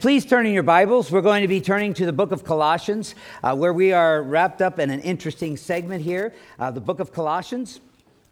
Please turn in your Bibles. We're going to be turning to the book of Colossians, uh, where we are wrapped up in an interesting segment here. Uh, the book of Colossians.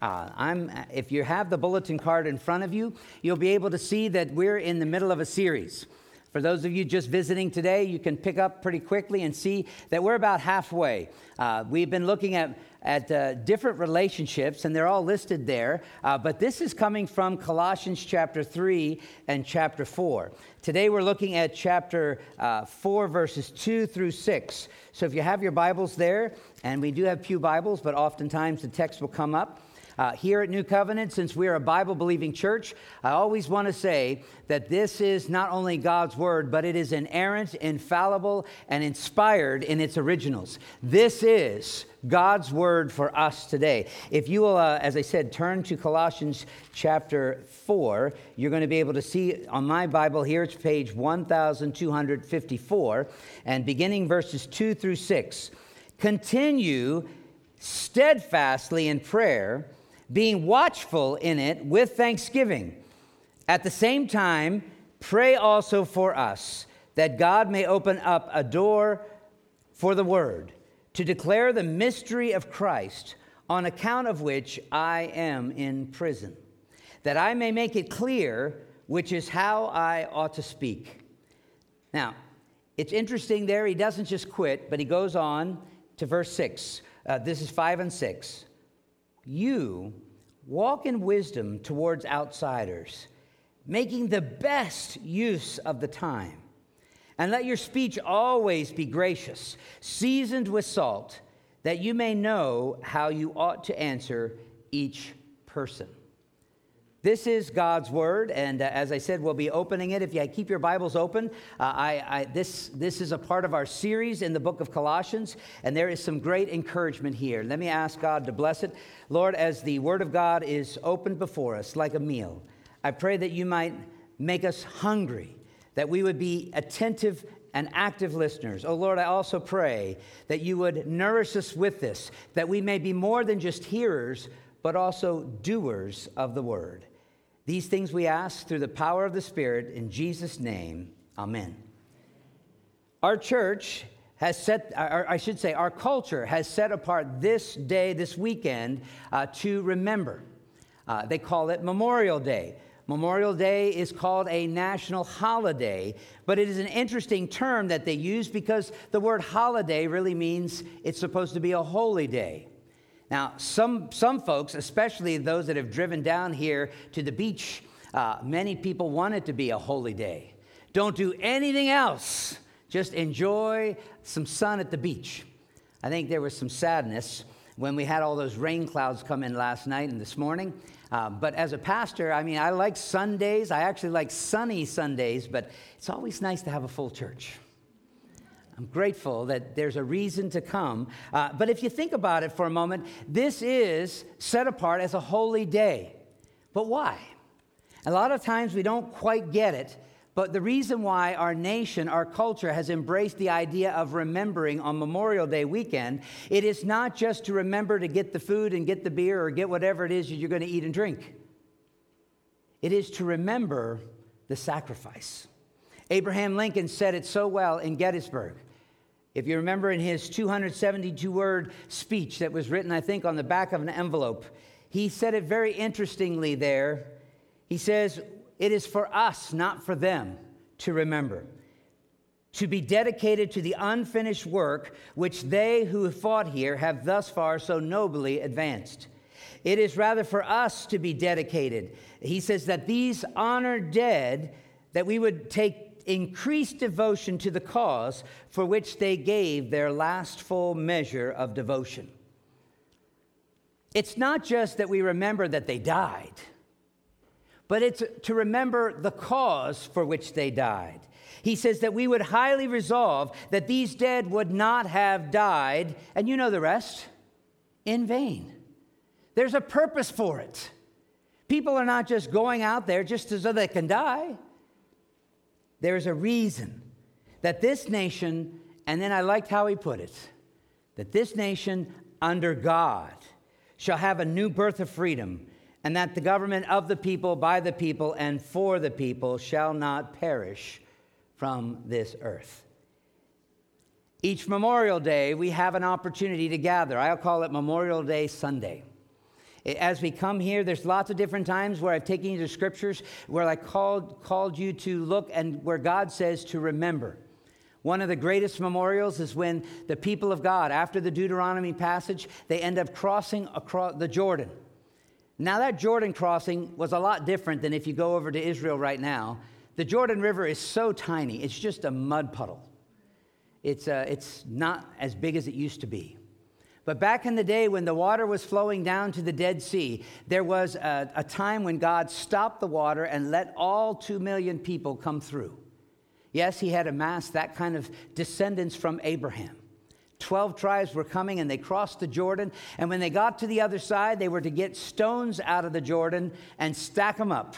Uh, if you have the bulletin card in front of you, you'll be able to see that we're in the middle of a series. For those of you just visiting today, you can pick up pretty quickly and see that we're about halfway. Uh, we've been looking at at uh, different relationships, and they're all listed there. Uh, but this is coming from Colossians chapter 3 and chapter 4. Today we're looking at chapter uh, 4, verses 2 through 6. So if you have your Bibles there, and we do have Pew Bibles, but oftentimes the text will come up. Uh, here at New Covenant, since we're a Bible believing church, I always want to say that this is not only God's Word, but it is inerrant, infallible, and inspired in its originals. This is God's Word for us today. If you will, uh, as I said, turn to Colossians chapter 4, you're going to be able to see on my Bible here, it's page 1254, and beginning verses 2 through 6. Continue steadfastly in prayer being watchful in it with thanksgiving. At the same time, pray also for us that God may open up a door for the word to declare the mystery of Christ, on account of which I am in prison, that I may make it clear which is how I ought to speak. Now, it's interesting there, he doesn't just quit, but he goes on to verse 6. Uh, this is 5 and 6. You walk in wisdom towards outsiders, making the best use of the time. And let your speech always be gracious, seasoned with salt, that you may know how you ought to answer each person. This is God's word, and uh, as I said, we'll be opening it. If you keep your Bibles open, uh, I, I, this, this is a part of our series in the book of Colossians, and there is some great encouragement here. Let me ask God to bless it. Lord, as the word of God is opened before us like a meal, I pray that you might make us hungry, that we would be attentive and active listeners. Oh Lord, I also pray that you would nourish us with this, that we may be more than just hearers, but also doers of the word. These things we ask through the power of the Spirit in Jesus' name. Amen. Our church has set, I should say, our culture has set apart this day, this weekend, uh, to remember. Uh, they call it Memorial Day. Memorial Day is called a national holiday, but it is an interesting term that they use because the word holiday really means it's supposed to be a holy day. Now, some, some folks, especially those that have driven down here to the beach, uh, many people want it to be a holy day. Don't do anything else, just enjoy some sun at the beach. I think there was some sadness when we had all those rain clouds come in last night and this morning. Uh, but as a pastor, I mean, I like Sundays. I actually like sunny Sundays, but it's always nice to have a full church. I'm grateful that there's a reason to come. Uh, but if you think about it for a moment, this is set apart as a holy day. But why? A lot of times we don't quite get it. But the reason why our nation, our culture has embraced the idea of remembering on Memorial Day weekend, it is not just to remember to get the food and get the beer or get whatever it is you're going to eat and drink. It is to remember the sacrifice. Abraham Lincoln said it so well in Gettysburg. If you remember in his 272 word speech that was written, I think, on the back of an envelope, he said it very interestingly there. He says, It is for us, not for them, to remember, to be dedicated to the unfinished work which they who have fought here have thus far so nobly advanced. It is rather for us to be dedicated. He says that these honored dead, that we would take increased devotion to the cause for which they gave their last full measure of devotion. It's not just that we remember that they died, but it's to remember the cause for which they died. He says that we would highly resolve that these dead would not have died, and you know the rest, in vain. There's a purpose for it. People are not just going out there just so they can die. There's a reason that this nation, and then I liked how he put it, that this nation under God shall have a new birth of freedom, and that the government of the people, by the people, and for the people shall not perish from this earth. Each Memorial Day, we have an opportunity to gather. I'll call it Memorial Day Sunday. As we come here, there's lots of different times where I've taken you to scriptures where I called, called you to look and where God says to remember. One of the greatest memorials is when the people of God, after the Deuteronomy passage, they end up crossing across the Jordan. Now, that Jordan crossing was a lot different than if you go over to Israel right now. The Jordan River is so tiny, it's just a mud puddle. It's, uh, it's not as big as it used to be. But back in the day when the water was flowing down to the Dead Sea, there was a, a time when God stopped the water and let all two million people come through. Yes, he had amassed that kind of descendants from Abraham. Twelve tribes were coming and they crossed the Jordan. And when they got to the other side, they were to get stones out of the Jordan and stack them up.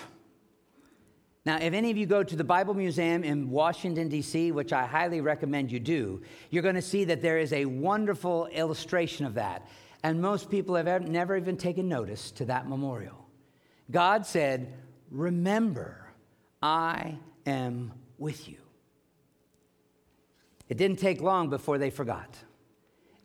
Now, if any of you go to the Bible Museum in Washington, D.C., which I highly recommend you do, you're going to see that there is a wonderful illustration of that. And most people have ever, never even taken notice to that memorial. God said, Remember, I am with you. It didn't take long before they forgot.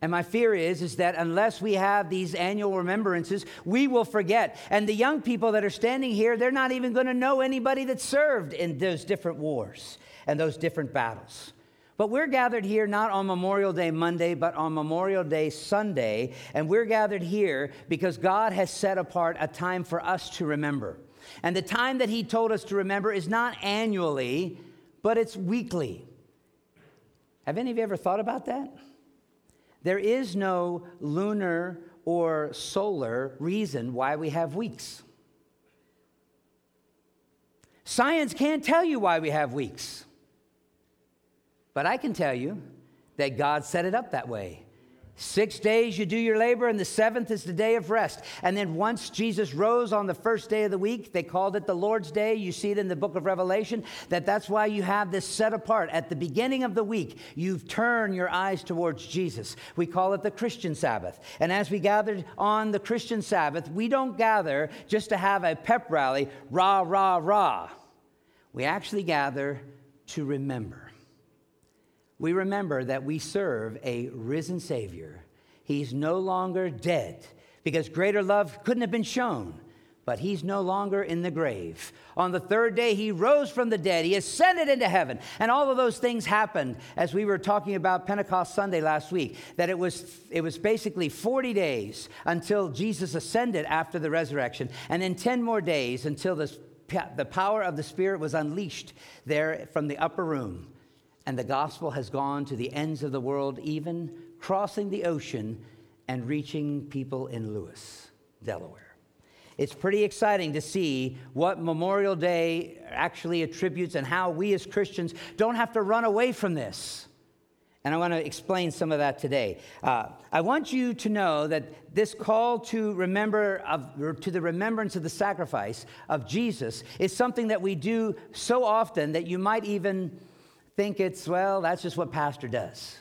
And my fear is, is that unless we have these annual remembrances, we will forget. And the young people that are standing here, they're not even going to know anybody that served in those different wars and those different battles. But we're gathered here not on Memorial Day Monday, but on Memorial Day Sunday. And we're gathered here because God has set apart a time for us to remember. And the time that He told us to remember is not annually, but it's weekly. Have any of you ever thought about that? There is no lunar or solar reason why we have weeks. Science can't tell you why we have weeks. But I can tell you that God set it up that way. Six days you do your labor, and the seventh is the day of rest. And then once Jesus rose on the first day of the week, they called it the Lord's Day. You see it in the book of Revelation that that's why you have this set apart. At the beginning of the week, you turn your eyes towards Jesus. We call it the Christian Sabbath. And as we gathered on the Christian Sabbath, we don't gather just to have a pep rally, rah, rah, rah. We actually gather to remember we remember that we serve a risen Savior. He's no longer dead because greater love couldn't have been shown, but he's no longer in the grave. On the third day, he rose from the dead. He ascended into heaven. And all of those things happened as we were talking about Pentecost Sunday last week, that it was, it was basically 40 days until Jesus ascended after the resurrection, and then 10 more days until the, the power of the Spirit was unleashed there from the upper room and the gospel has gone to the ends of the world, even crossing the ocean and reaching people in Lewes, Delaware. It's pretty exciting to see what Memorial Day actually attributes and how we as Christians don't have to run away from this. And I want to explain some of that today. Uh, I want you to know that this call to remember of, to the remembrance of the sacrifice of Jesus is something that we do so often that you might even think it's, well, that's just what pastor does.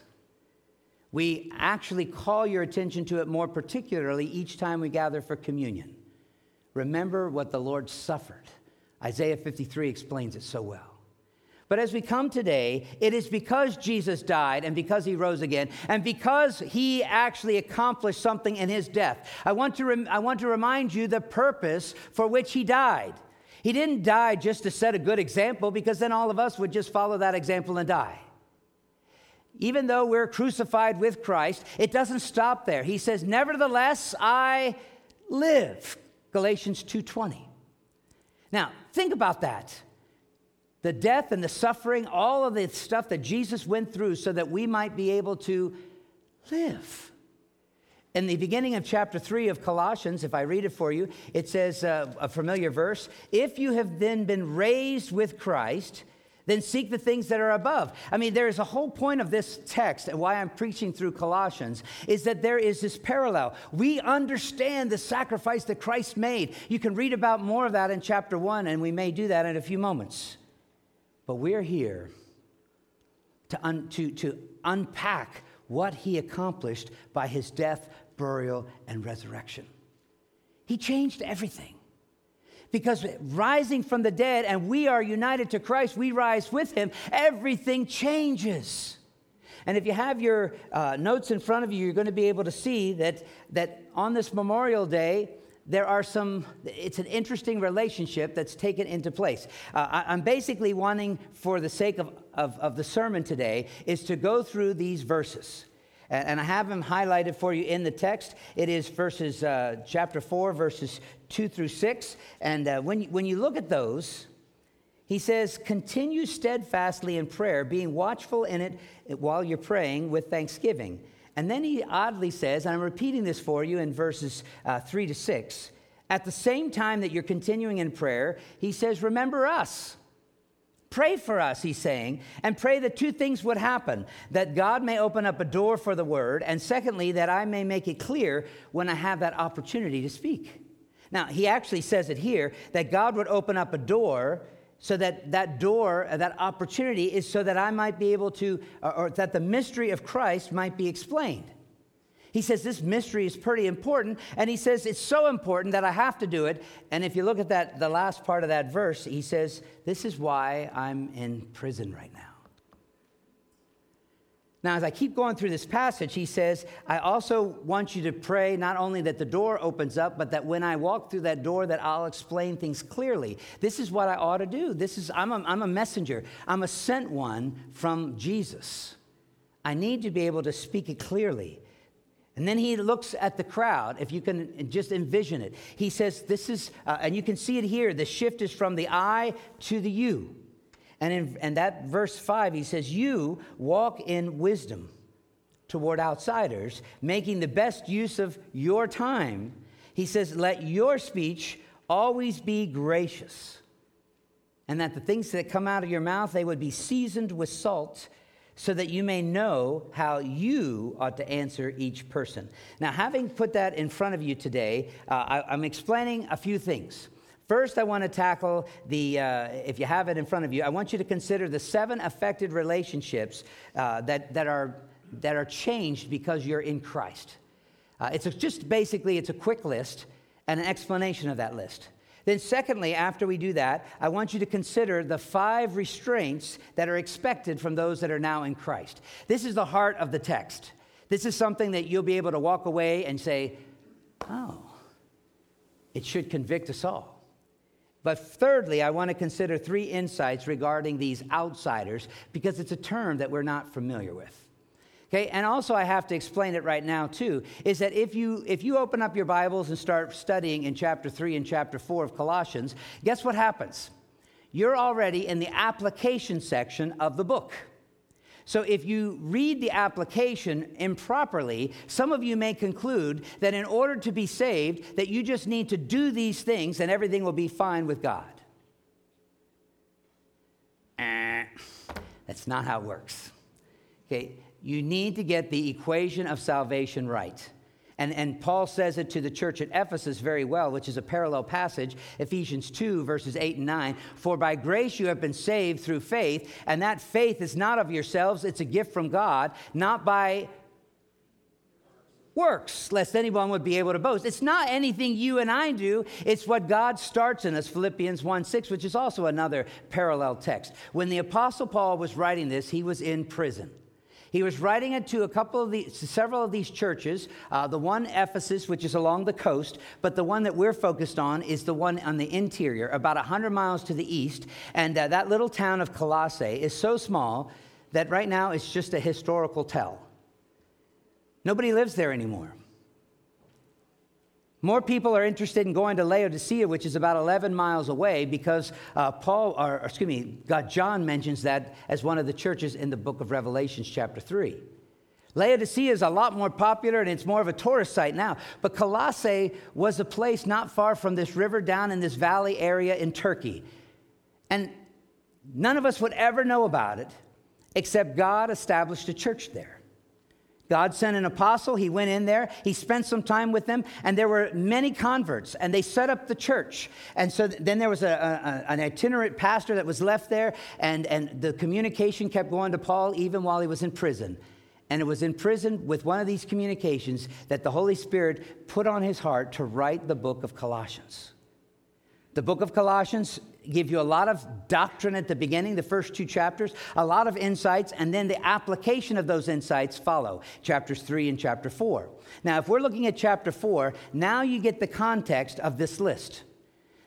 We actually call your attention to it more particularly each time we gather for communion. Remember what the Lord suffered. Isaiah 53 explains it so well. But as we come today, it is because Jesus died and because he rose again and because he actually accomplished something in his death. I want to, rem- I want to remind you the purpose for which he died. He didn't die just to set a good example because then all of us would just follow that example and die. Even though we're crucified with Christ, it doesn't stop there. He says, "Nevertheless, I live." Galatians 2:20. Now, think about that. The death and the suffering, all of the stuff that Jesus went through so that we might be able to live. In the beginning of chapter 3 of Colossians, if I read it for you, it says uh, a familiar verse If you have then been raised with Christ, then seek the things that are above. I mean, there is a whole point of this text, and why I'm preaching through Colossians, is that there is this parallel. We understand the sacrifice that Christ made. You can read about more of that in chapter 1, and we may do that in a few moments. But we're here to, un- to, to unpack what he accomplished by his death, burial, and resurrection. He changed everything. Because rising from the dead and we are united to Christ, we rise with him, everything changes. And if you have your uh, notes in front of you, you're going to be able to see that, that on this Memorial Day, there are some, it's an interesting relationship that's taken into place. Uh, I, am basically wanting, for the sake of, of, of, the sermon today, is to go through these verses. And, I have them highlighted for you in the text. It is verses, uh, chapter 4, verses 2 through 6. And uh, when, when you look at those, he says, continue steadfastly in prayer, being watchful in it while you're praying with thanksgiving. And then he oddly says, and I'm repeating this for you in verses uh, 3 to 6, at the same time that you're continuing in prayer, he says, Remember us. Pray for us, he's saying, and pray that two things would happen that God may open up a door for the word, and secondly, that I may make it clear when I have that opportunity to speak. Now, he actually says it here that God would open up a door so that that door, that opportunity is so that I might be able to, or, or that the mystery of Christ might be explained. He says this mystery is pretty important, and he says it's so important that I have to do it. And if you look at that, the last part of that verse, he says, This is why I'm in prison right now. Now, as I keep going through this passage, he says, I also want you to pray not only that the door opens up, but that when I walk through that door, that I'll explain things clearly. This is what I ought to do. This is, I'm a, I'm a messenger. I'm a sent one from Jesus. I need to be able to speak it clearly. And then he looks at the crowd, if you can just envision it. He says, This is, uh, and you can see it here, the shift is from the I to the you. And in and that verse 5, he says, You walk in wisdom toward outsiders, making the best use of your time. He says, Let your speech always be gracious, and that the things that come out of your mouth, they would be seasoned with salt so that you may know how you ought to answer each person. Now, having put that in front of you today, uh, I, I'm explaining a few things. First, I want to tackle the, uh, if you have it in front of you, I want you to consider the seven affected relationships uh, that, that, are, that are changed because you're in Christ. Uh, it's a, just basically, it's a quick list and an explanation of that list. Then, secondly, after we do that, I want you to consider the five restraints that are expected from those that are now in Christ. This is the heart of the text. This is something that you'll be able to walk away and say, oh, it should convict us all. But thirdly, I want to consider three insights regarding these outsiders because it's a term that we're not familiar with. Okay, and also I have to explain it right now too, is that if you if you open up your Bibles and start studying in chapter 3 and chapter 4 of Colossians, guess what happens? You're already in the application section of the book. So if you read the application improperly, some of you may conclude that in order to be saved, that you just need to do these things and everything will be fine with God. Eh, that's not how it works. Okay, you need to get the equation of salvation right. And, and Paul says it to the church at Ephesus very well, which is a parallel passage, Ephesians 2, verses 8 and 9. For by grace you have been saved through faith, and that faith is not of yourselves, it's a gift from God, not by works, lest anyone would be able to boast. It's not anything you and I do, it's what God starts in us, Philippians 1 6, which is also another parallel text. When the Apostle Paul was writing this, he was in prison. He was writing it to a couple of these, several of these churches. Uh, the one Ephesus, which is along the coast, but the one that we're focused on is the one on the interior, about 100 miles to the east. And uh, that little town of Colossae is so small that right now it's just a historical tell. Nobody lives there anymore. More people are interested in going to Laodicea, which is about 11 miles away, because uh, Paul, or, or excuse me, God, John mentions that as one of the churches in the book of Revelations, chapter 3. Laodicea is a lot more popular and it's more of a tourist site now. But Colossae was a place not far from this river down in this valley area in Turkey. And none of us would ever know about it except God established a church there. God sent an apostle. He went in there. He spent some time with them, and there were many converts, and they set up the church. And so then there was a, a, an itinerant pastor that was left there, and, and the communication kept going to Paul even while he was in prison. And it was in prison with one of these communications that the Holy Spirit put on his heart to write the book of Colossians. The book of Colossians give you a lot of doctrine at the beginning, the first two chapters, a lot of insights, and then the application of those insights follow, chapters 3 and chapter 4. Now, if we're looking at chapter 4, now you get the context of this list.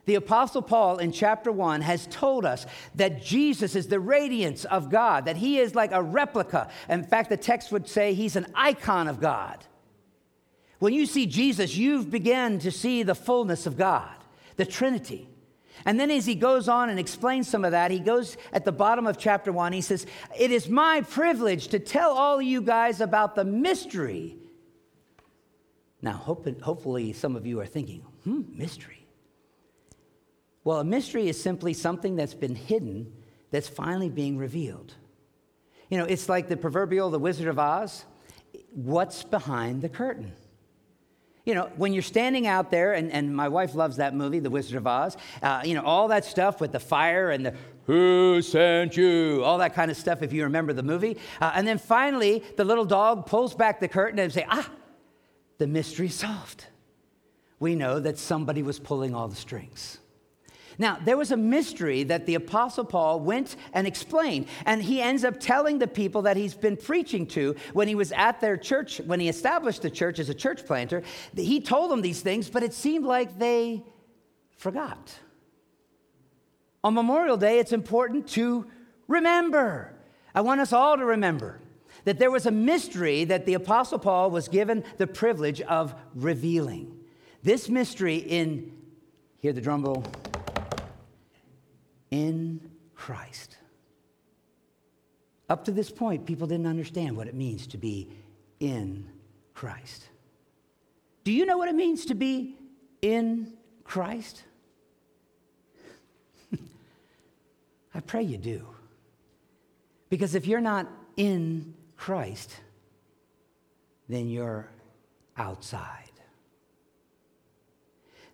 The Apostle Paul in chapter 1 has told us that Jesus is the radiance of God, that he is like a replica. In fact, the text would say he's an icon of God. When you see Jesus, you've begun to see the fullness of God, the Trinity. And then as he goes on and explains some of that, he goes at the bottom of chapter 1, he says, It is my privilege to tell all you guys about the mystery. Now, hope, hopefully, some of you are thinking, hmm, mystery. Well, a mystery is simply something that's been hidden that's finally being revealed. You know, it's like the proverbial The Wizard of Oz. What's behind the curtain? You know, when you're standing out there, and, and my wife loves that movie, The Wizard of Oz, uh, you know, all that stuff with the fire and the who sent you, all that kind of stuff, if you remember the movie. Uh, and then finally, the little dog pulls back the curtain and say, ah, the mystery solved. We know that somebody was pulling all the strings. Now, there was a mystery that the Apostle Paul went and explained, and he ends up telling the people that he's been preaching to when he was at their church, when he established the church as a church planter. He told them these things, but it seemed like they forgot. On Memorial Day, it's important to remember. I want us all to remember that there was a mystery that the Apostle Paul was given the privilege of revealing. This mystery in, hear the drum roll, in Christ. Up to this point, people didn't understand what it means to be in Christ. Do you know what it means to be in Christ? I pray you do. Because if you're not in Christ, then you're outside.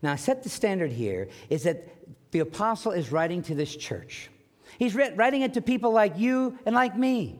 Now, I set the standard here is that the apostle is writing to this church. He's writing it to people like you and like me.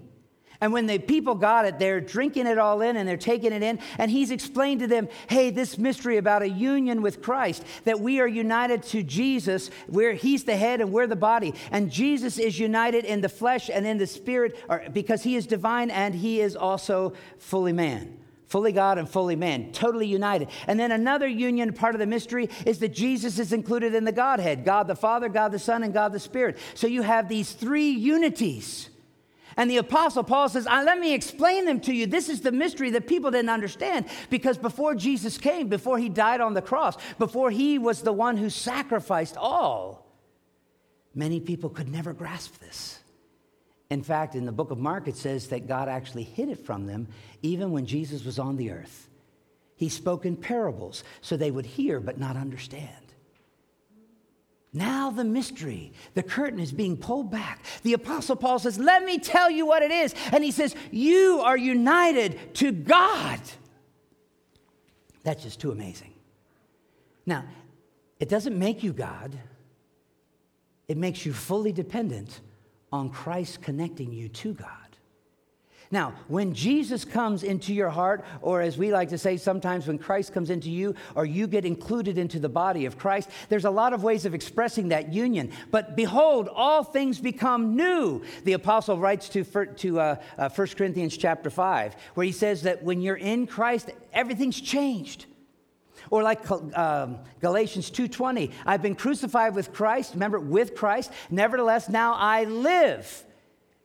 And when the people got it, they're drinking it all in and they're taking it in. And he's explained to them, hey, this mystery about a union with Christ, that we are united to Jesus, where he's the head and we're the body. And Jesus is united in the flesh and in the spirit because he is divine and he is also fully man fully God and fully man, totally united. And then another union, part of the mystery, is that Jesus is included in the Godhead God the Father, God the Son, and God the Spirit. So you have these three unities. And the Apostle Paul says, uh, Let me explain them to you. This is the mystery that people didn't understand because before Jesus came, before he died on the cross, before he was the one who sacrificed all, many people could never grasp this. In fact, in the book of Mark, it says that God actually hid it from them even when Jesus was on the earth. He spoke in parables so they would hear but not understand. Now, the mystery, the curtain is being pulled back. The Apostle Paul says, Let me tell you what it is. And he says, You are united to God. That's just too amazing. Now, it doesn't make you God, it makes you fully dependent on Christ connecting you to God. Now, when Jesus comes into your heart, or as we like to say sometimes, when Christ comes into you, or you get included into the body of Christ, there's a lot of ways of expressing that union. But behold, all things become new. The apostle writes to, to uh, uh, 1 Corinthians chapter 5, where he says that when you're in Christ, everything's changed. Or like um, Galatians 2:20, I've been crucified with Christ, remember with Christ, nevertheless now I live.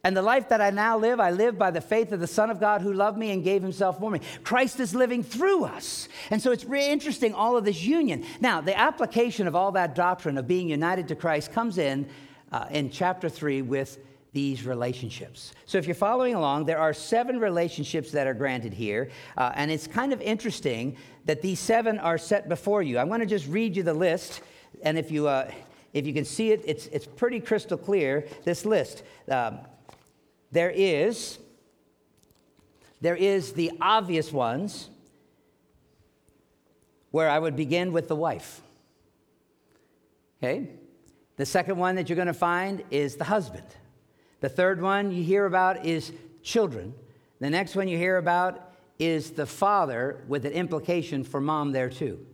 And the life that I now live, I live by the faith of the Son of God who loved me and gave himself for me. Christ is living through us. And so it's really interesting, all of this union. Now, the application of all that doctrine of being united to Christ comes in uh, in chapter 3 with these relationships. So, if you're following along, there are seven relationships that are granted here. Uh, and it's kind of interesting that these seven are set before you. I'm going to just read you the list. And if you, uh, if you can see it, it's, it's pretty crystal clear this list. Um, there is there is the obvious ones where I would begin with the wife. Okay? The second one that you're going to find is the husband. The third one you hear about is children. The next one you hear about is the father with an implication for mom there too.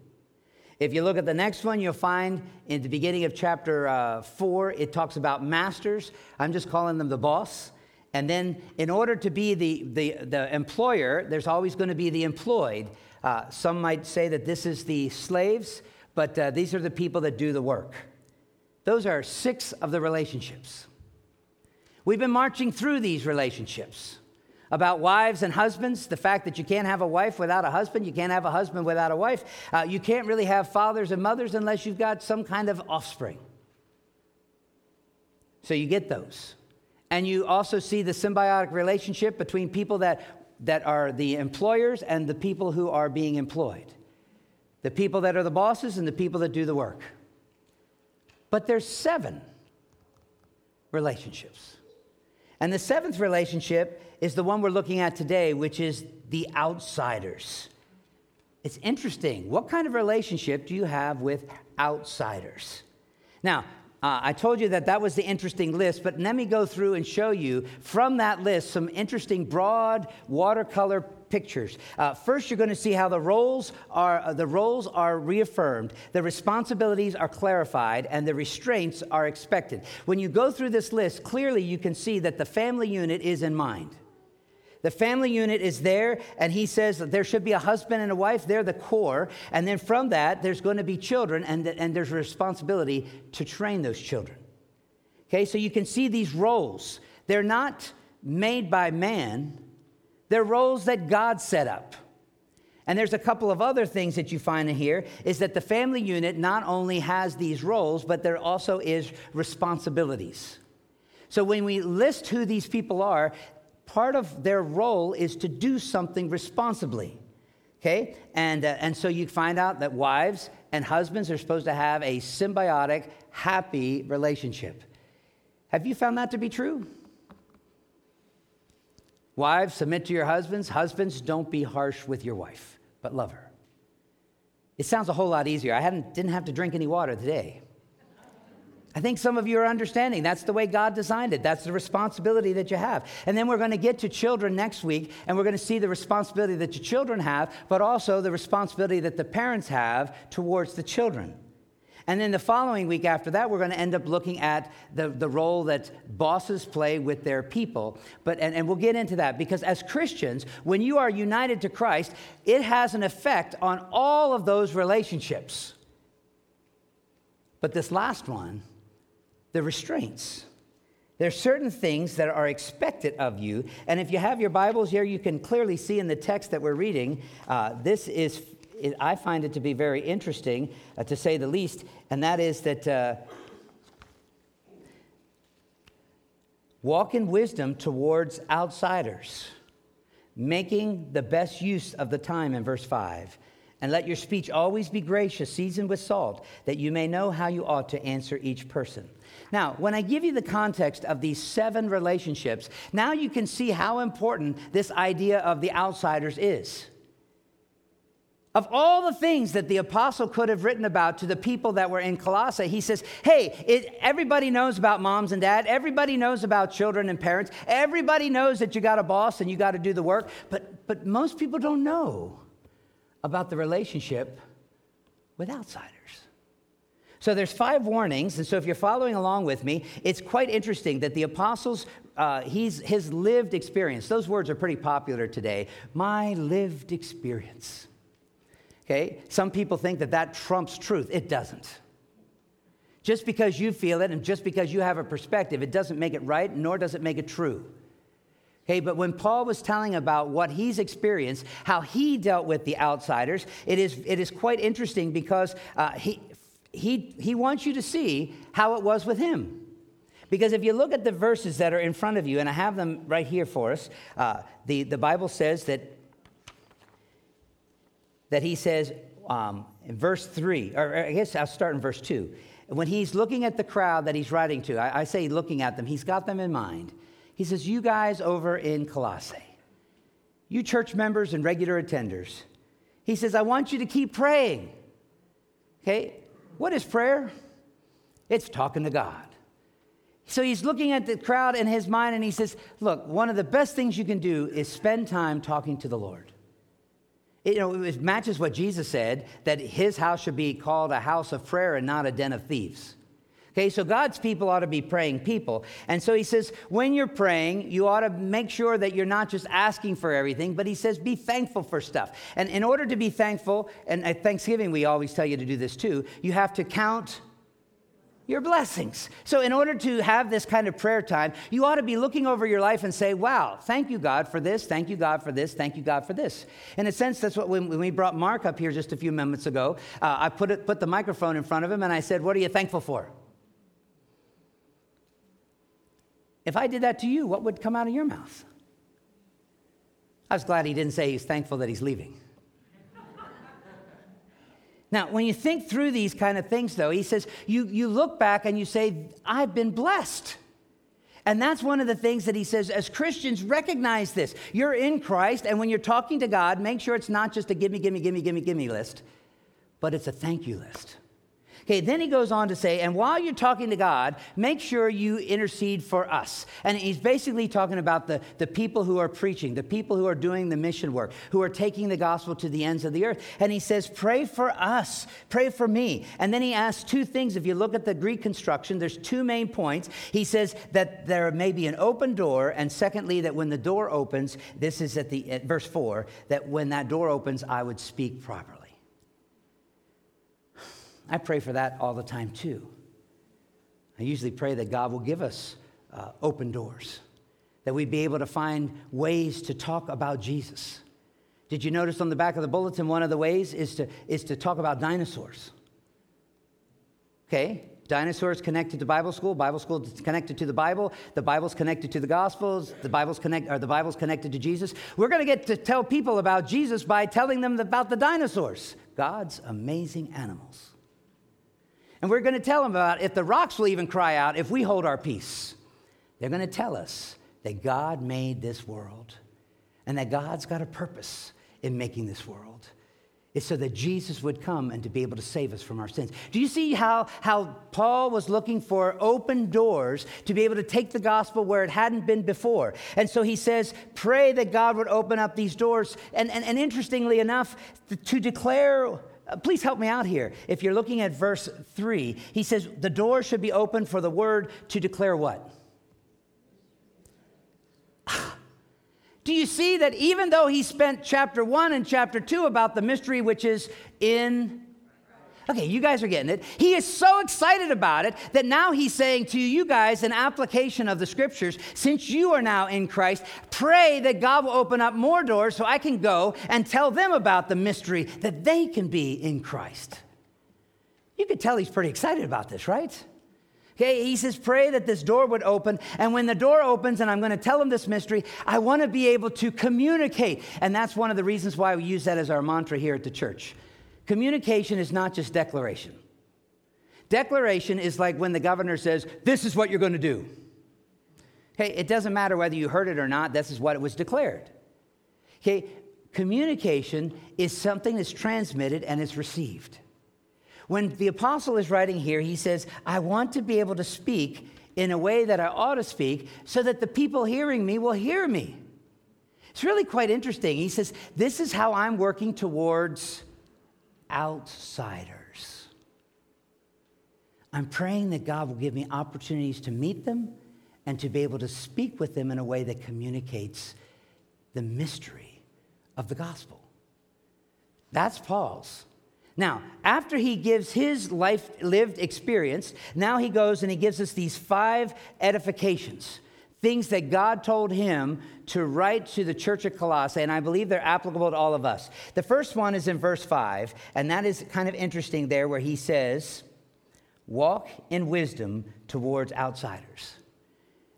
If you look at the next one, you'll find in the beginning of chapter uh, 4, it talks about masters. I'm just calling them the boss. And then, in order to be the, the, the employer, there's always going to be the employed. Uh, some might say that this is the slaves, but uh, these are the people that do the work. Those are six of the relationships. We've been marching through these relationships about wives and husbands, the fact that you can't have a wife without a husband, you can't have a husband without a wife, uh, you can't really have fathers and mothers unless you've got some kind of offspring. So you get those. And you also see the symbiotic relationship between people that, that are the employers and the people who are being employed. The people that are the bosses and the people that do the work. But there's seven relationships. And the seventh relationship is the one we're looking at today, which is the outsiders. It's interesting. What kind of relationship do you have with outsiders? Now, uh, I told you that that was the interesting list, but let me go through and show you from that list some interesting broad watercolor pictures. Uh, first, you're going to see how the roles are uh, the roles are reaffirmed, the responsibilities are clarified, and the restraints are expected. When you go through this list, clearly you can see that the family unit is in mind. The family unit is there, and he says that there should be a husband and a wife. They're the core. And then from that, there's going to be children, and, and there's a responsibility to train those children. Okay, so you can see these roles. They're not made by man, they're roles that God set up. And there's a couple of other things that you find in here is that the family unit not only has these roles, but there also is responsibilities. So when we list who these people are, part of their role is to do something responsibly. Okay? And, uh, and so you find out that wives and husbands are supposed to have a symbiotic, happy relationship. Have you found that to be true? Wives, submit to your husbands. Husbands, don't be harsh with your wife, but love her. It sounds a whole lot easier. I hadn't, didn't have to drink any water today. I think some of you are understanding that's the way God designed it. That's the responsibility that you have. And then we're going to get to children next week, and we're going to see the responsibility that your children have, but also the responsibility that the parents have towards the children. And then the following week after that, we're going to end up looking at the, the role that bosses play with their people. But, and, and we'll get into that because as Christians, when you are united to Christ, it has an effect on all of those relationships. But this last one, the restraints. There are certain things that are expected of you. And if you have your Bibles here, you can clearly see in the text that we're reading, uh, this is, I find it to be very interesting, uh, to say the least, and that is that uh, walk in wisdom towards outsiders, making the best use of the time in verse 5. And let your speech always be gracious, seasoned with salt, that you may know how you ought to answer each person. Now, when I give you the context of these seven relationships, now you can see how important this idea of the outsiders is. Of all the things that the apostle could have written about to the people that were in Colossae, he says, Hey, it, everybody knows about moms and dad. Everybody knows about children and parents. Everybody knows that you got a boss and you got to do the work. But, but most people don't know about the relationship with outsiders. So there's five warnings, and so if you're following along with me, it's quite interesting that the apostles, uh, he's, his lived experience, those words are pretty popular today. My lived experience. Okay, some people think that that trumps truth. It doesn't. Just because you feel it and just because you have a perspective, it doesn't make it right, nor does it make it true. Okay, but when Paul was telling about what he's experienced, how he dealt with the outsiders, it is, it is quite interesting because uh, he, he, he wants you to see how it was with him. Because if you look at the verses that are in front of you, and I have them right here for us, uh, the, the Bible says that, that he says um, in verse 3, or I guess I'll start in verse 2. When he's looking at the crowd that he's writing to, I, I say looking at them, he's got them in mind. He says, You guys over in Colossae, you church members and regular attenders, he says, I want you to keep praying. Okay? What is prayer? It's talking to God. So he's looking at the crowd in his mind and he says, Look, one of the best things you can do is spend time talking to the Lord. You know, it matches what Jesus said that his house should be called a house of prayer and not a den of thieves. Okay, so God's people ought to be praying people. And so he says, when you're praying, you ought to make sure that you're not just asking for everything, but he says, be thankful for stuff. And in order to be thankful, and at Thanksgiving, we always tell you to do this too, you have to count your blessings. So, in order to have this kind of prayer time, you ought to be looking over your life and say, Wow, thank you, God, for this. Thank you, God, for this. Thank you, God, for this. In a sense, that's what when, we brought Mark up here just a few moments ago, uh, I put, it, put the microphone in front of him and I said, What are you thankful for? If I did that to you, what would come out of your mouth? I was glad he didn't say he's thankful that he's leaving. Now, when you think through these kind of things, though, he says, you, you look back and you say, I've been blessed. And that's one of the things that he says as Christians, recognize this. You're in Christ, and when you're talking to God, make sure it's not just a gimme, gimme, gimme, gimme, gimme list, but it's a thank you list. Okay, then he goes on to say, and while you're talking to God, make sure you intercede for us. And he's basically talking about the, the people who are preaching, the people who are doing the mission work, who are taking the gospel to the ends of the earth. And he says, pray for us, pray for me. And then he asks two things. If you look at the Greek construction, there's two main points. He says that there may be an open door, and secondly, that when the door opens, this is at the at verse 4, that when that door opens, I would speak properly. I pray for that all the time too. I usually pray that God will give us uh, open doors, that we'd be able to find ways to talk about Jesus. Did you notice on the back of the bulletin, one of the ways is to, is to talk about dinosaurs? Okay, dinosaurs connected to Bible school, Bible school connected to the Bible, the Bible's connected to the Gospels, the Bible's, connect, or the Bible's connected to Jesus. We're going to get to tell people about Jesus by telling them about the dinosaurs, God's amazing animals. And we're going to tell them about if the rocks will even cry out if we hold our peace. They're going to tell us that God made this world and that God's got a purpose in making this world. It's so that Jesus would come and to be able to save us from our sins. Do you see how, how Paul was looking for open doors to be able to take the gospel where it hadn't been before? And so he says, pray that God would open up these doors. And, and, and interestingly enough, to declare uh, please help me out here. If you're looking at verse 3, he says, The door should be open for the word to declare what? Do you see that even though he spent chapter 1 and chapter 2 about the mystery which is in Okay, you guys are getting it. He is so excited about it that now he's saying to you guys an application of the scriptures. Since you are now in Christ, pray that God will open up more doors so I can go and tell them about the mystery that they can be in Christ. You could tell he's pretty excited about this, right? Okay, he says, pray that this door would open. And when the door opens and I'm going to tell them this mystery, I want to be able to communicate. And that's one of the reasons why we use that as our mantra here at the church. Communication is not just declaration. Declaration is like when the governor says, This is what you're going to do. Hey, it doesn't matter whether you heard it or not, this is what it was declared. Okay, communication is something that's transmitted and is received. When the apostle is writing here, he says, I want to be able to speak in a way that I ought to speak so that the people hearing me will hear me. It's really quite interesting. He says, This is how I'm working towards outsiders. I'm praying that God will give me opportunities to meet them and to be able to speak with them in a way that communicates the mystery of the gospel. That's Paul's. Now, after he gives his life lived experience, now he goes and he gives us these five edifications things that God told him to write to the church of Colossae, and I believe they're applicable to all of us. The first one is in verse 5, and that is kind of interesting there where he says, Walk in wisdom towards outsiders.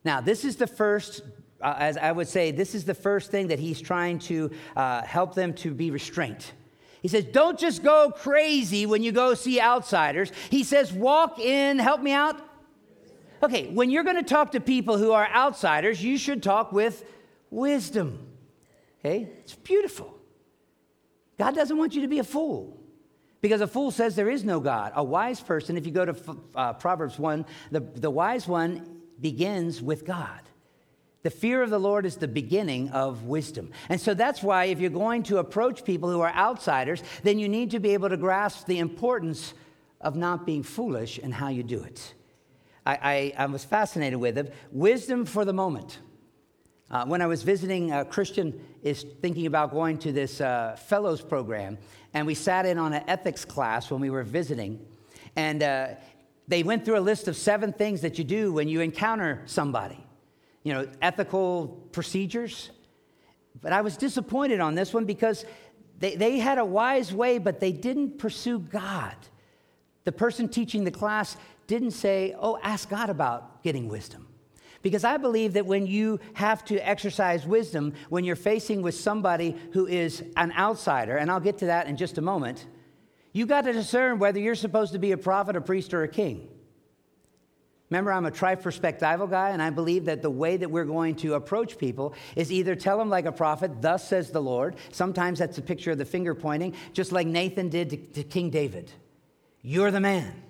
Now, this is the first, uh, as I would say, this is the first thing that he's trying to uh, help them to be restraint. He says, Don't just go crazy when you go see outsiders. He says, Walk in, help me out, Okay, when you're going to talk to people who are outsiders, you should talk with wisdom. Okay? It's beautiful. God doesn't want you to be a fool because a fool says there is no God. A wise person, if you go to uh, Proverbs 1, the, the wise one begins with God. The fear of the Lord is the beginning of wisdom. And so that's why, if you're going to approach people who are outsiders, then you need to be able to grasp the importance of not being foolish and how you do it. I, I, I was fascinated with it. Wisdom for the moment. Uh, when I was visiting, a Christian is thinking about going to this uh, fellows program, and we sat in on an ethics class when we were visiting, and uh, they went through a list of seven things that you do when you encounter somebody, you know, ethical procedures. But I was disappointed on this one because they, they had a wise way, but they didn't pursue God. The person teaching the class didn't say, Oh, ask God about getting wisdom. Because I believe that when you have to exercise wisdom, when you're facing with somebody who is an outsider, and I'll get to that in just a moment, you got to discern whether you're supposed to be a prophet, a priest, or a king. Remember, I'm a triperspectival guy, and I believe that the way that we're going to approach people is either tell them like a prophet, thus says the Lord. Sometimes that's a picture of the finger pointing, just like Nathan did to, to King David. You're the man.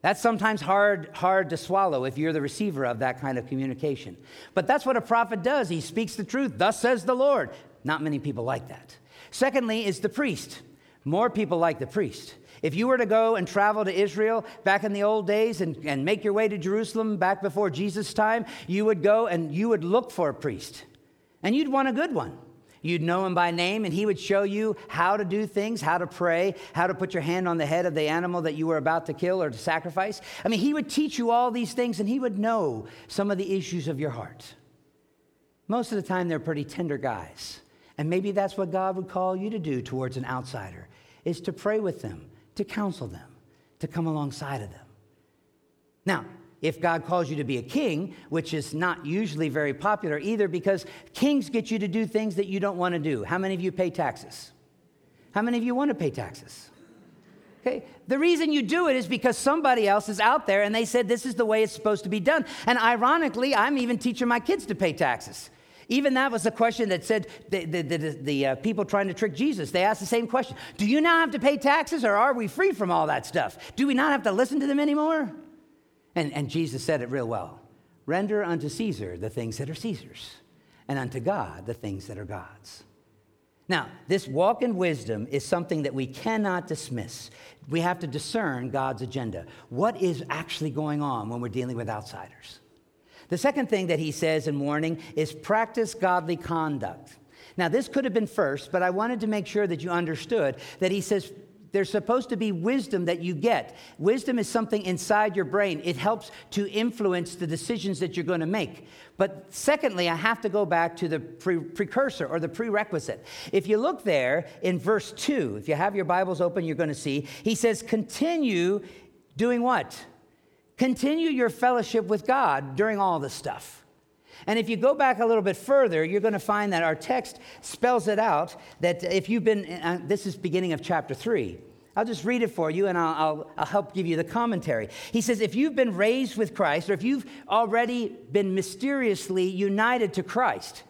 That's sometimes hard, hard to swallow if you're the receiver of that kind of communication. But that's what a prophet does. He speaks the truth. Thus says the Lord. Not many people like that. Secondly, is the priest. More people like the priest. If you were to go and travel to Israel back in the old days and, and make your way to Jerusalem back before Jesus' time, you would go and you would look for a priest. And you'd want a good one. You'd know him by name, and he would show you how to do things, how to pray, how to put your hand on the head of the animal that you were about to kill or to sacrifice. I mean, he would teach you all these things, and he would know some of the issues of your heart. Most of the time, they're pretty tender guys. And maybe that's what God would call you to do towards an outsider, is to pray with them, to counsel them, to come alongside of them. Now, if God calls you to be a king, which is not usually very popular either because kings get you to do things that you don't want to do. How many of you pay taxes? How many of you want to pay taxes? Okay? The reason you do it is because somebody else is out there and they said this is the way it's supposed to be done. And ironically, I'm even teaching my kids to pay taxes. Even that was a question that said the, the, the, the uh, people trying to trick Jesus, they asked the same question Do you now have to pay taxes or are we free from all that stuff? Do we not have to listen to them anymore? And, and Jesus said it real well render unto Caesar the things that are Caesar's, and unto God the things that are God's. Now, this walk in wisdom is something that we cannot dismiss. We have to discern God's agenda. What is actually going on when we're dealing with outsiders? The second thing that he says in warning is practice godly conduct. Now, this could have been first, but I wanted to make sure that you understood that he says there's supposed to be wisdom that you get. Wisdom is something inside your brain. It helps to influence the decisions that you're going to make. But secondly, I have to go back to the pre- precursor or the prerequisite. If you look there in verse 2, if you have your Bibles open, you're going to see, he says, continue doing what? Continue your fellowship with God during all this stuff. And if you go back a little bit further, you're going to find that our text spells it out that if you've been, uh, this is beginning of chapter 3. I'll just read it for you and I'll, I'll, I'll, help give you the commentary. He says, If you've been raised with Christ, or if you've already been mysteriously united to Christ,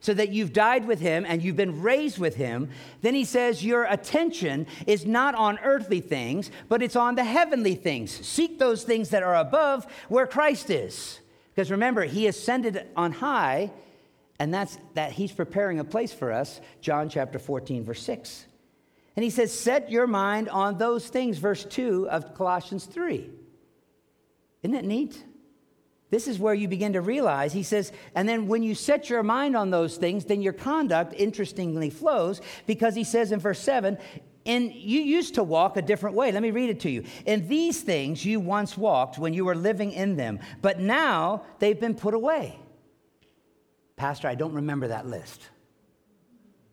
so that you've died with him and you've been raised with him, then he says, Your attention is not on earthly things, but it's on the heavenly things. Seek those things that are above where Christ is. Because remember, he ascended on high, and that's that he's preparing a place for us, John chapter 14, verse 6. And he says, Set your mind on those things, verse 2 of Colossians 3. Isn't it neat? This is where you begin to realize, he says, and then when you set your mind on those things, then your conduct interestingly flows because he says in verse 7 and you used to walk a different way. Let me read it to you. In these things you once walked when you were living in them, but now they've been put away. Pastor, I don't remember that list.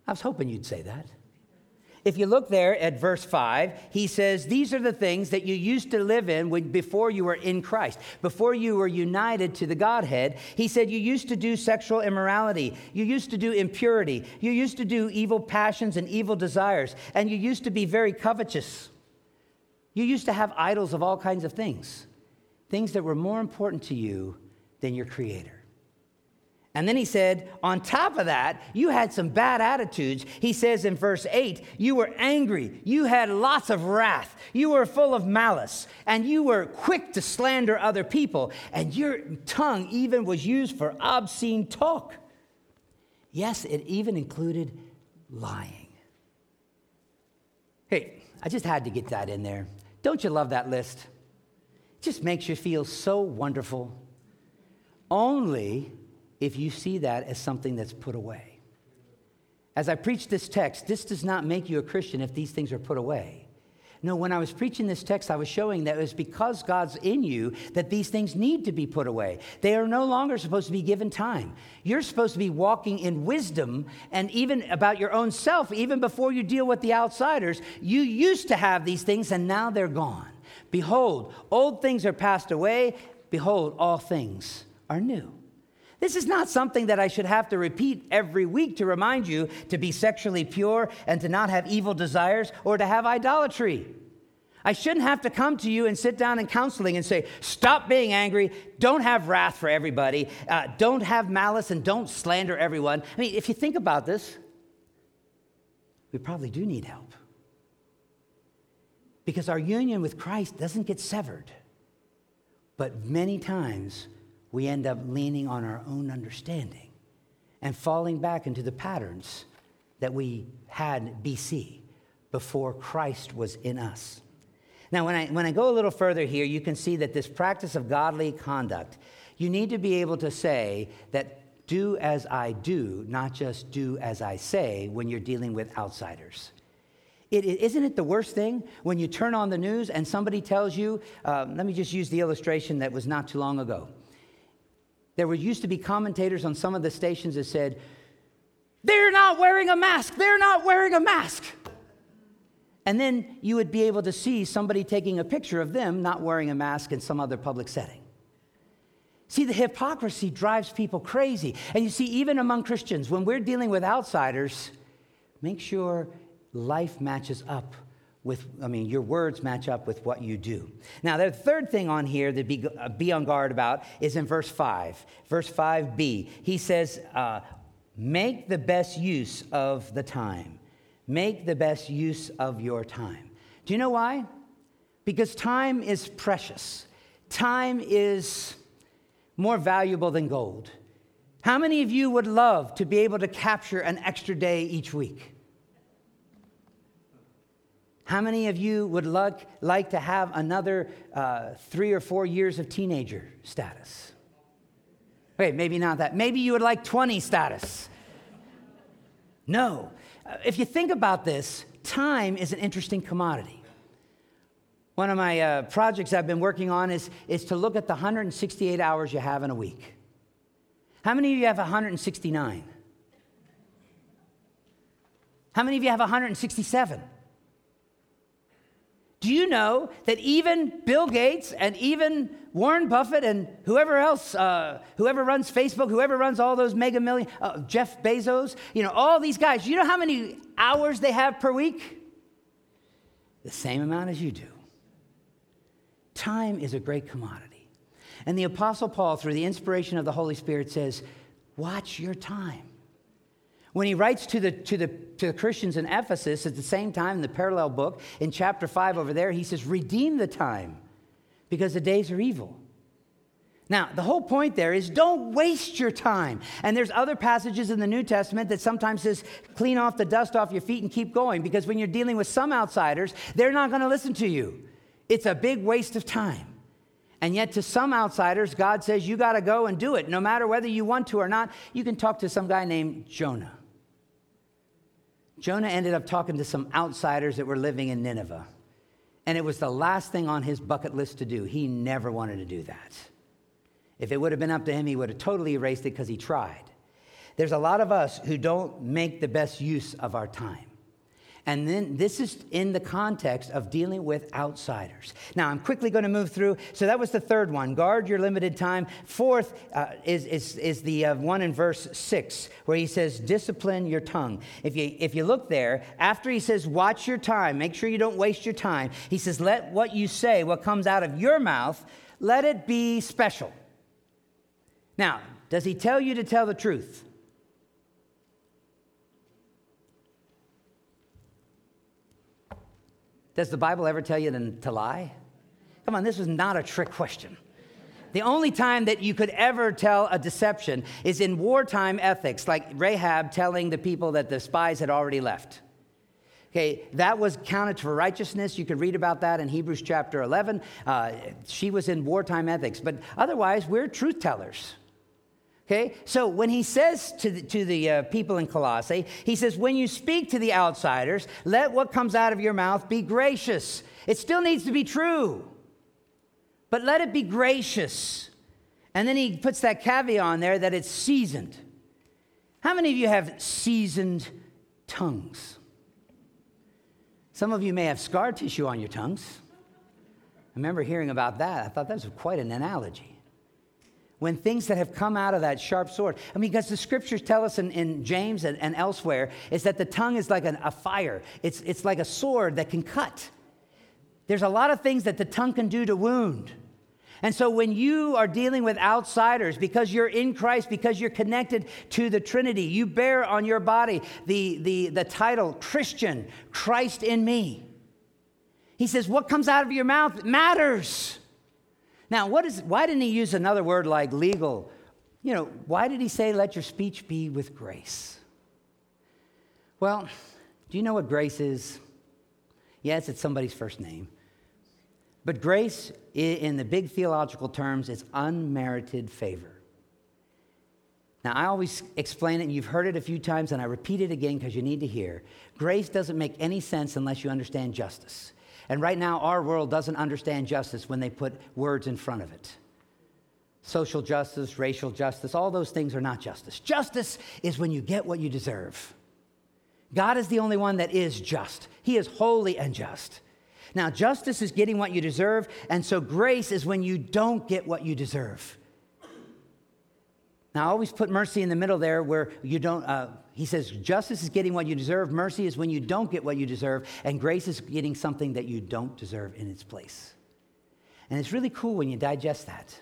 I was hoping you'd say that. If you look there at verse 5, he says, These are the things that you used to live in when, before you were in Christ, before you were united to the Godhead. He said, You used to do sexual immorality, you used to do impurity, you used to do evil passions and evil desires, and you used to be very covetous. You used to have idols of all kinds of things, things that were more important to you than your Creator. And then he said, on top of that, you had some bad attitudes. He says in verse 8, you were angry, you had lots of wrath, you were full of malice, and you were quick to slander other people, and your tongue even was used for obscene talk. Yes, it even included lying. Hey, I just had to get that in there. Don't you love that list? It just makes you feel so wonderful. Only if you see that as something that's put away. As I preach this text, this does not make you a Christian if these things are put away. No, when I was preaching this text, I was showing that it was because God's in you that these things need to be put away. They are no longer supposed to be given time. You're supposed to be walking in wisdom and even about your own self, even before you deal with the outsiders. You used to have these things and now they're gone. Behold, old things are passed away. Behold, all things are new. This is not something that I should have to repeat every week to remind you to be sexually pure and to not have evil desires or to have idolatry. I shouldn't have to come to you and sit down in counseling and say, stop being angry, don't have wrath for everybody, uh, don't have malice, and don't slander everyone. I mean, if you think about this, we probably do need help. Because our union with Christ doesn't get severed. But many times, we end up leaning on our own understanding and falling back into the patterns that we had BC, before Christ was in us. Now, when I, when I go a little further here, you can see that this practice of godly conduct, you need to be able to say that do as I do, not just do as I say when you're dealing with outsiders. is isn't it the worst thing when you turn on the news and somebody tells you, uh, let me just use the illustration that was not too long ago. There were used to be commentators on some of the stations that said, They're not wearing a mask. They're not wearing a mask. And then you would be able to see somebody taking a picture of them not wearing a mask in some other public setting. See, the hypocrisy drives people crazy. And you see, even among Christians, when we're dealing with outsiders, make sure life matches up with, I mean, your words match up with what you do. Now, the third thing on here to be, uh, be on guard about is in verse 5. Verse 5b, he says, uh, Make the best use of the time. Make the best use of your time. Do you know why? Because time is precious, time is more valuable than gold. How many of you would love to be able to capture an extra day each week? How many of you would like, like to have another uh, three or four years of teenager status? Wait, maybe not that. Maybe you would like 20 status. No. Uh, if you think about this, time is an interesting commodity. One of my uh, projects I've been working on is, is to look at the 168 hours you have in a week. How many of you have 169? How many of you have 167? Do you know that even Bill Gates and even Warren Buffett and whoever else, uh, whoever runs Facebook, whoever runs all those mega million, uh, Jeff Bezos, you know, all these guys, you know how many hours they have per week? The same amount as you do. Time is a great commodity. And the Apostle Paul, through the inspiration of the Holy Spirit, says, Watch your time. When he writes to the, to, the, to the Christians in Ephesus at the same time in the parallel book, in chapter 5 over there, he says, Redeem the time because the days are evil. Now, the whole point there is don't waste your time. And there's other passages in the New Testament that sometimes says clean off the dust off your feet and keep going because when you're dealing with some outsiders, they're not going to listen to you. It's a big waste of time. And yet, to some outsiders, God says you got to go and do it. No matter whether you want to or not, you can talk to some guy named Jonah. Jonah ended up talking to some outsiders that were living in Nineveh. And it was the last thing on his bucket list to do. He never wanted to do that. If it would have been up to him, he would have totally erased it because he tried. There's a lot of us who don't make the best use of our time. And then this is in the context of dealing with outsiders. Now, I'm quickly going to move through. So that was the third one guard your limited time. Fourth uh, is, is, is the uh, one in verse six, where he says, discipline your tongue. If you, if you look there, after he says, watch your time, make sure you don't waste your time, he says, let what you say, what comes out of your mouth, let it be special. Now, Does he tell you to tell the truth? Does the Bible ever tell you to, lie? Come on, this is not a trick question. The only time that you could ever tell a deception is in wartime ethics, like Rahab telling the people that the spies had already left. Okay, that was counted for righteousness. You can read about that in Hebrews chapter 11. Uh, she was in wartime ethics, but otherwise, we're truth tellers. Okay, so when he says to the, to the uh, people in Colossae, he says, When you speak to the outsiders, let what comes out of your mouth be gracious. It still needs to be true but let it be gracious. And then he puts that caveat on there that it's seasoned. How many of you have seasoned tongues? Some of you may have scar tissue on your tongues. I remember hearing about that. I thought that was quite an analogy. When things that have come out of that sharp sword, I mean, because the scriptures tell us in, in James and, and, elsewhere, is that the tongue is like an, a fire, it's, it's like a sword that can cut. There's a lot of things that the tongue can do to wound. And so when you are dealing with outsiders, because you're in Christ, because you're connected to the Trinity, you bear on your body the, the, the title Christian, Christ in me. He says, What comes out of your mouth matters. Now, what is, why didn't he use another word like legal? You know, why did he say, Let your speech be with grace? Well, do you know what grace is? Yes, it's somebody's first name. But grace, in the big theological terms, is unmerited favor. Now, I always explain it, and you've heard it a few times, and I repeat it again because you need to hear. Grace doesn't make any sense unless you understand justice. And right now, our world doesn't understand justice when they put words in front of it. Social justice, racial justice, all those things are not justice. Justice is when you get what you deserve. God is the only one that is just, He is holy and just. Now, justice is getting what you deserve, and so grace is when you don't get what you deserve. Now, I always put mercy in the middle there where you don't, uh, he says, justice is getting what you deserve, mercy is when you don't get what you deserve, and grace is getting something that you don't deserve in its place. And it's really cool when you digest that.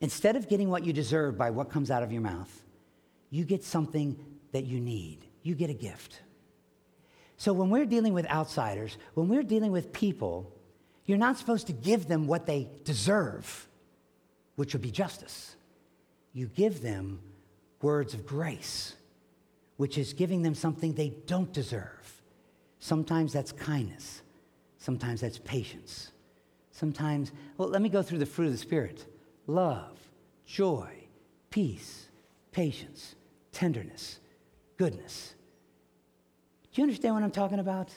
Instead of getting what you deserve by what comes out of your mouth, you get something that you need. You get a gift. So when we're dealing with outsiders, when we're dealing with people, you're not supposed to give them what they deserve, which would be justice. You give them words of grace, which is giving them something they don't deserve. Sometimes that's kindness, sometimes that's patience. Sometimes, well, let me go through the fruit of the Spirit love, joy, peace, patience, tenderness, goodness do you understand what I'm talking about?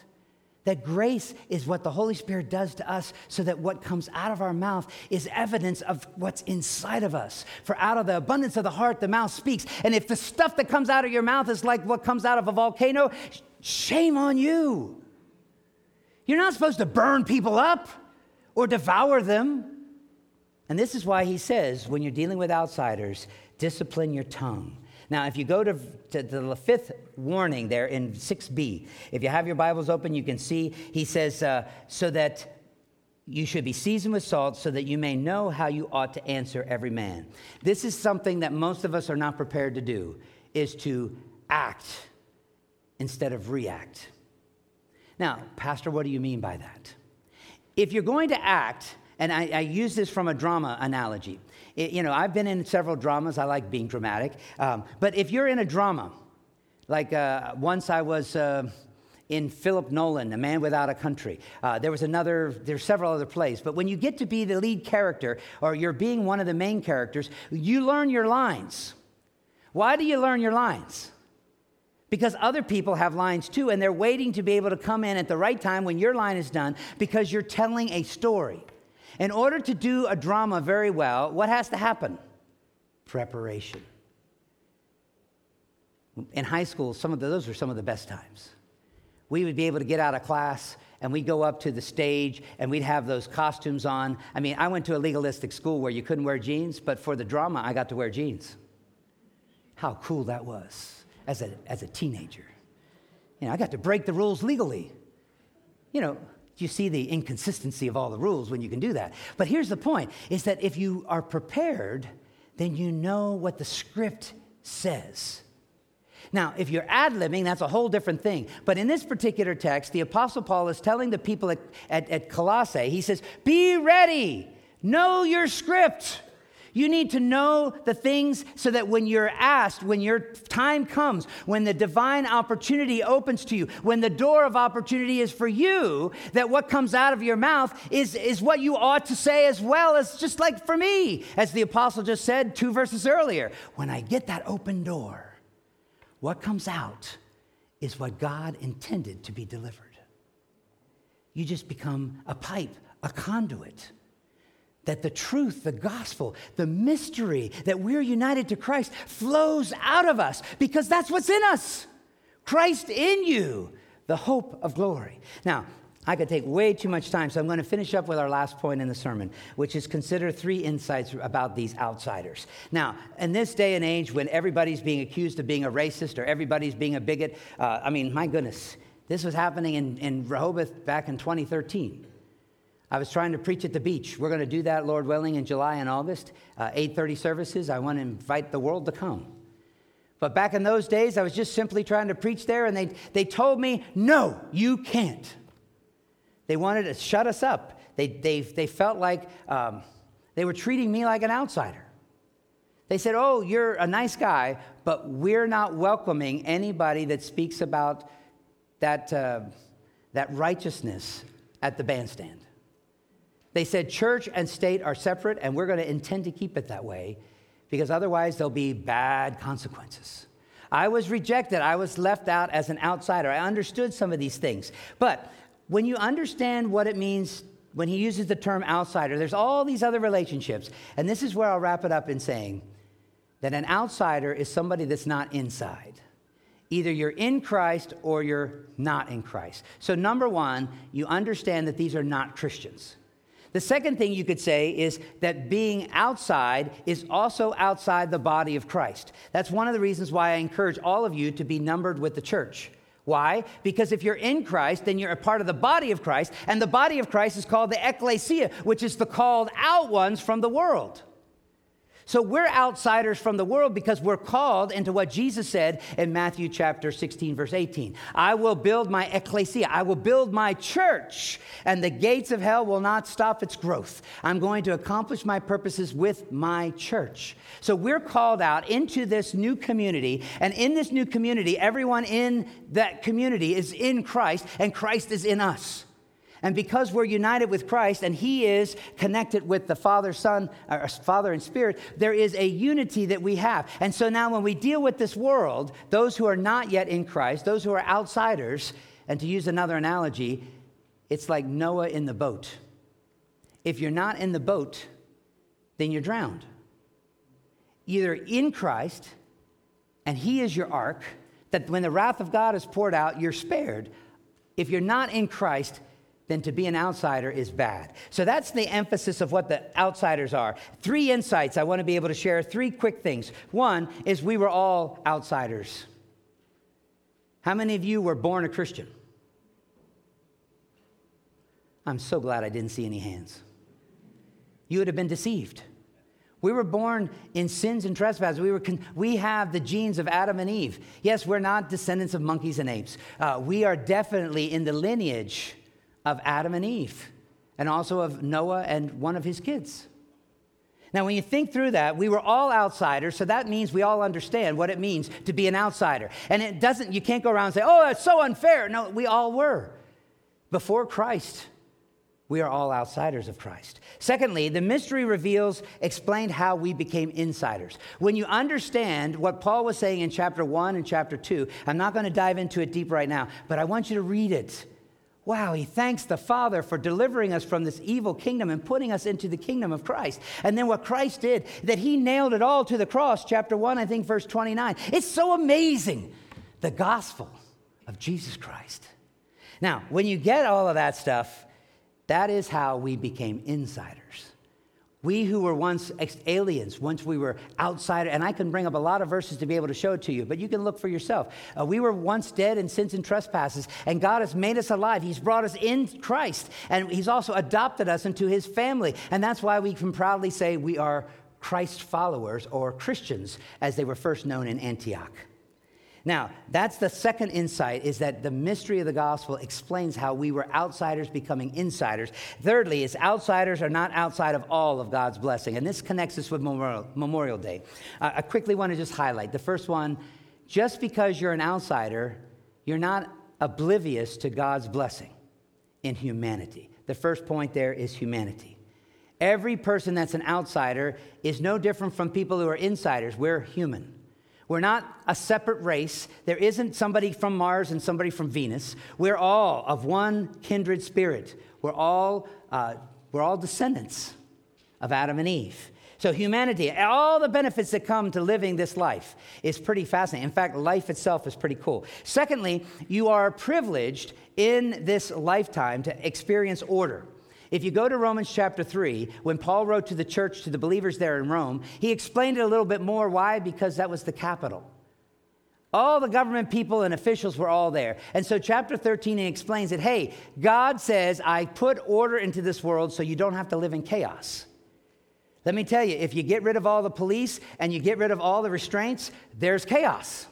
That grace is what the Holy Spirit does to us so that what comes out of our mouth is evidence of what's inside of us. For out of the abundance of the heart, the mouth speaks. And if the stuff that comes out of your mouth is like what comes out of a volcano, shame on you. You're not supposed to burn people up or devour them. And this is why he says when you're dealing with outsiders, discipline your tongue now, if you go to, to, the fifth warning there in 6b, if you have your Bibles open, you can see he says, uh, so that you should be seasoned with salt so that you may know how you ought to answer every man. This is something that most of us are not prepared to do, is to act instead of react. Now, Pastor, what do you mean by that? If you're going to act, and I, I use this from a drama analogy, it, you know, I've been in several dramas. I like being dramatic. Um, but if you're in a drama, like uh, once I was. Uh, in Philip Nolan, A Man Without a Country. Uh, there was another, there's several other plays. But when you get to be the lead character or you're being one of the main characters, you learn your lines. Why do you learn your lines? Because other people have lines too, and they're waiting to be able to come in at the right time when your line is done because you're telling a story. In order to do a drama very well, what has to happen? Preparation. In high school, some of the, those were some of the best times. We would be able to get out of class and we'd go up to the stage and we'd have those costumes on. I mean, I went to a legalistic school where you couldn't wear jeans, but for the drama, I got to wear jeans. How cool that was as a, as a teenager. You know, I got to break the rules legally. You know, you see the inconsistency of all the rules when you can do that. But here's the point is that if you are prepared, then you know what the script says. Now, if you're ad libbing, that's a whole different thing. But in this particular text, the Apostle Paul is telling the people at, at, at Colossae, he says, Be ready, know your script. You need to know the things so that when you're asked, when your time comes, when the divine opportunity opens to you, when the door of opportunity is for you, that what comes out of your mouth is, is what you ought to say as well as just like for me, as the apostle just said two verses earlier. When I get that open door, what comes out is what God intended to be delivered. You just become a pipe, a conduit that the truth, the gospel, the mystery that we're united to Christ flows out of us because that's what's in us. Christ in you, the hope of glory. Now, I could take way too much time, so I'm going to finish up with our last point in the sermon, which is consider three insights about these outsiders. Now, in this day and age when everybody's being accused of being a racist or everybody's being a bigot, uh, I mean, my goodness, this was happening in, in Rehoboth back in 2013. I was trying to preach at the beach. We're going to do that, Lord willing, in July and August, uh, 8:30 services. I want to invite the world to come. But back in those days, I was just simply trying to preach there, and they, they told me, no, you can't. They wanted to shut us up. They, they, they felt like um, they were treating me like an outsider. They said, oh, you're a nice guy, but we're not welcoming anybody that speaks about that, uh, that righteousness at the bandstand. They said church and state are separate, and we're going to intend to keep it that way because otherwise there'll be bad consequences. I was rejected. I was left out as an outsider. I understood some of these things. But when you understand what it means when he uses the term outsider, there's all these other relationships. And this is where I'll wrap it up in saying that an outsider is somebody that's not inside. Either you're in Christ or you're not in Christ. So, number one, you understand that these are not Christians. The second thing you could say is that being outside is also outside the body of Christ. That's one of the reasons why I encourage all of you to be numbered with the church. Why? Because if you're in Christ, then you're a part of the body of Christ, and the body of Christ is called the ecclesia, which is the called out ones from the world. So we're outsiders from the world because we're called into what Jesus said in Matthew chapter 16, verse 18. I will build my ecclesia, I will build my church, and the gates of hell will not stop its growth. I'm going to accomplish my purposes with my church. So we're called out into this new community, and in this new community, everyone in that community is in Christ, and Christ is in us. And because we're united with Christ and He is connected with the Father, Son, or uh, Father and Spirit, there is a unity that we have. And so now when we deal with this world, those who are not yet in Christ, those who are outsiders, and to use another analogy, it's like Noah in the boat. If you're not in the boat, then you're drowned. Either in Christ, and He is your ark, that when the wrath of God is poured out, you're spared. If you're not in Christ, then to be an outsider is bad. So that's the emphasis of what the outsiders are. Three insights I want to be able to share, three quick things. One is we were all outsiders. How many of you were born a Christian? I'm so glad I didn't see any hands. You would have been deceived. We were born in sins and trespasses. We, were con- we have the genes of Adam and Eve. Yes, we're not descendants of monkeys and apes. Uh, we are definitely in the lineage of Adam and Eve, and also of Noah and one of his kids. Now, when you think through that, we were all outsiders, so that means we all understand what it means to be an outsider. And it doesn't, you can't go around and say, oh, that's so unfair. No, we all were. Before Christ, we are all outsiders of Christ. Secondly, the mystery reveals, explained how we became insiders. When you understand what Paul was saying in chapter 1 and chapter 2, I'm not going to dive into it deep right now, but I want you to read it Wow, he thanks the Father for delivering us from this evil kingdom and putting us into the kingdom of Christ. And then what Christ did, that he nailed it all to the cross, chapter 1, I think, verse 29. It's so amazing, the gospel of Jesus Christ. Now, when you get all of that stuff, that is how we became insiders. We who were once aliens, once we were outside, and I can bring up a lot of verses to be able to show it to you, but you can look for yourself. Uh, we were once dead in sins and trespasses, and God has made us alive. He's brought us in Christ, and He's also adopted us into His family. And that's why we can proudly say we are Christ followers or Christians as they were first known in Antioch. Now, that's the second insight is that the mystery of the gospel explains how we were outsiders becoming insiders. Thirdly, is outsiders are not outside of all of God's blessing. And this connects us with Memorial, Day. Uh, I quickly want to just highlight the first one just because you're an outsider, you're not oblivious to God's blessing in humanity. The first point there is humanity. Every person that's an outsider is no different from people who are insiders. We're human. We're not a separate race. There isn't somebody from Mars and somebody from Venus. We're all of one kindred spirit. We're all, uh, we're all descendants of Adam and Eve. So, humanity, all the benefits that come to living this life is pretty fascinating. In fact, life itself is pretty cool. Secondly, you are privileged in this lifetime to experience order. If you go to Romans chapter 3, when Paul wrote to the church, to the believers there in Rome, he explained it a little bit more. Why? Because that was the capital. All the government people and officials were all there. And so, chapter 13, he explains that, hey, God says, I put order into this world so you don't have to live in chaos. Let me tell you, if you get rid of all the police and you get rid of all the restraints, there's chaos.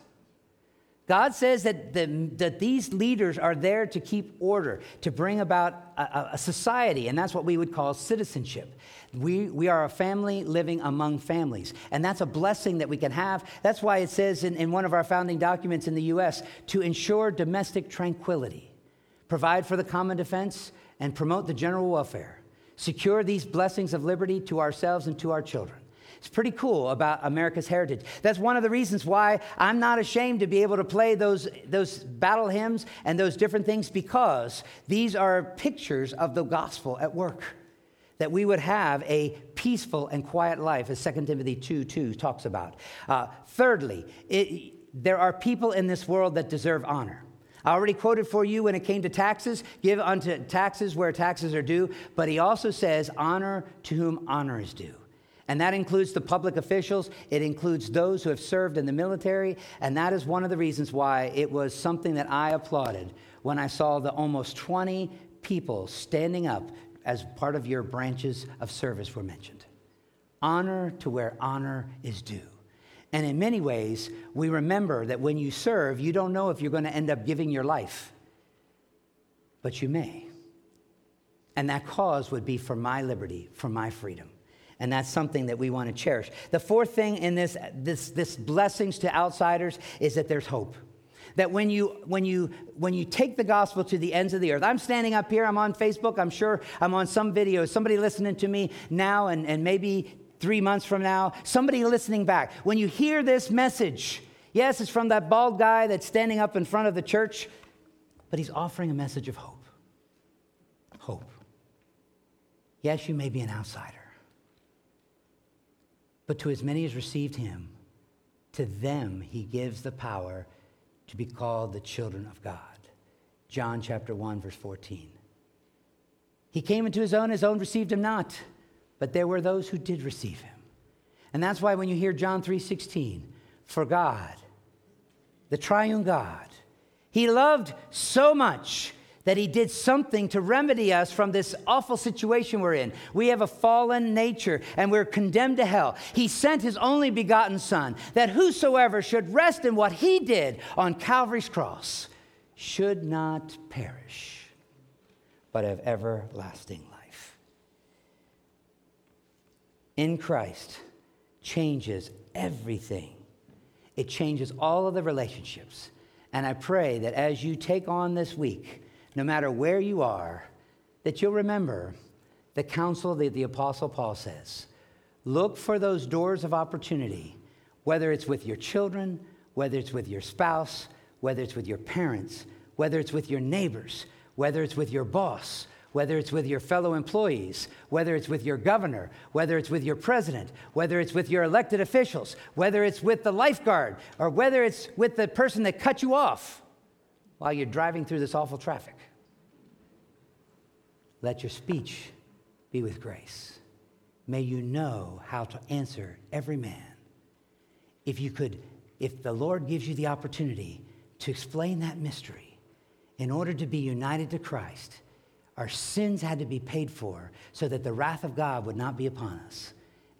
God says that, the, that these leaders are there to keep order, to bring about a, a, society, and that's what we would call citizenship. We, we are a family living among families, and that's a blessing that we can have. That's why it says in, in one of our founding documents in the U.S. to ensure domestic tranquility, provide for the common defense, and promote the general welfare, secure these blessings of liberty to ourselves and to our children. It's pretty cool about America's heritage. That's one of the reasons why I'm not ashamed to be able to play those, those battle hymns and those different things because these are pictures of the gospel at work. That we would have a peaceful and quiet life, as 2 Timothy 2 2 talks about. Uh, thirdly, it, there are people in this world that deserve honor. I already quoted for you when it came to taxes give unto taxes where taxes are due, but he also says, honor to whom honor is due. And that includes the public officials, it includes those who have served in the military, and that is one of the reasons why it was something that I applauded when I saw the almost 20 people standing up as part of your branches of service were mentioned. Honor to where honor is due. And in many ways, we remember that when you serve, you don't know if you're going to end up giving your life, but you may. And that cause would be for my liberty, for my freedom. And that's something that we want to cherish. The fourth thing in this, this, this blessings to outsiders is that there's hope. That when you, when, you, when you take the gospel to the ends of the earth, I'm standing up here, I'm on Facebook, I'm sure I'm on some video, somebody listening to me now and, and maybe three months from now, somebody listening back. When you hear this message, yes, it's from that bald guy that's standing up in front of the church, but he's offering a message of hope. Hope. Yes, you may be an outsider. But to as many as received him, to them he gives the power to be called the children of God. John chapter 1, verse 14. He came into his own, his own received him not, but there were those who did receive him. And that's why when you hear John 3:16, for God, the triune God, he loved so much that he did something to remedy us from this awful situation we're in. We have a fallen nature and we're condemned to hell. He sent his only begotten Son that whosoever should rest in what he did on Calvary's cross should not perish, but have everlasting life. In Christ changes everything. It changes all of the relationships. And I pray that as you take on this week, no matter where you are, that you'll remember the counsel that the Apostle Paul says. Look for those doors of opportunity, whether it's with your children, whether it's with your spouse, whether it's with your parents, whether it's with your neighbors, whether it's with your boss, whether it's with your fellow employees, whether it's with your governor, whether it's with your president, whether it's with your elected officials, whether it's with the lifeguard, or whether it's with the person that cut you off while you're driving through this awful traffic. Let your speech be with grace. May you know how to answer every man. If you could, if the Lord gives you the opportunity to explain that mystery, in order to be united to Christ, our sins had to be paid for so that the wrath of God would not be upon us.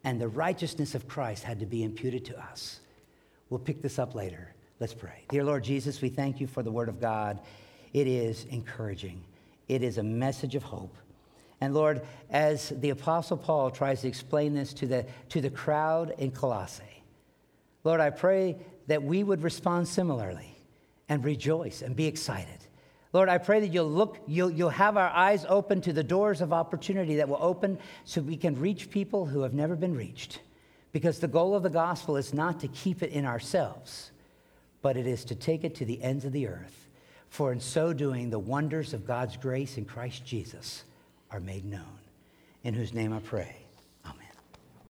and the righteousness of Christ had to be imputed to us. We'll pick this up later. Let's pray. Dear Lord Jesus, we thank you for the word of God. It is encouraging, it is a message of hope. And Lord, as the Apostle Paul tries to explain this to the, to the crowd in Colossae, Lord, I pray that we would respond similarly and rejoice and be excited. Lord, I pray that you'll look, you'll, you'll have our eyes open to the doors of opportunity that will open so we can reach people who have never been reached. Because the goal of the gospel is not to keep it in ourselves, but it is to take it to the ends of the earth. For in so doing, the wonders of God's grace in Christ Jesus are made known. In whose name I pray.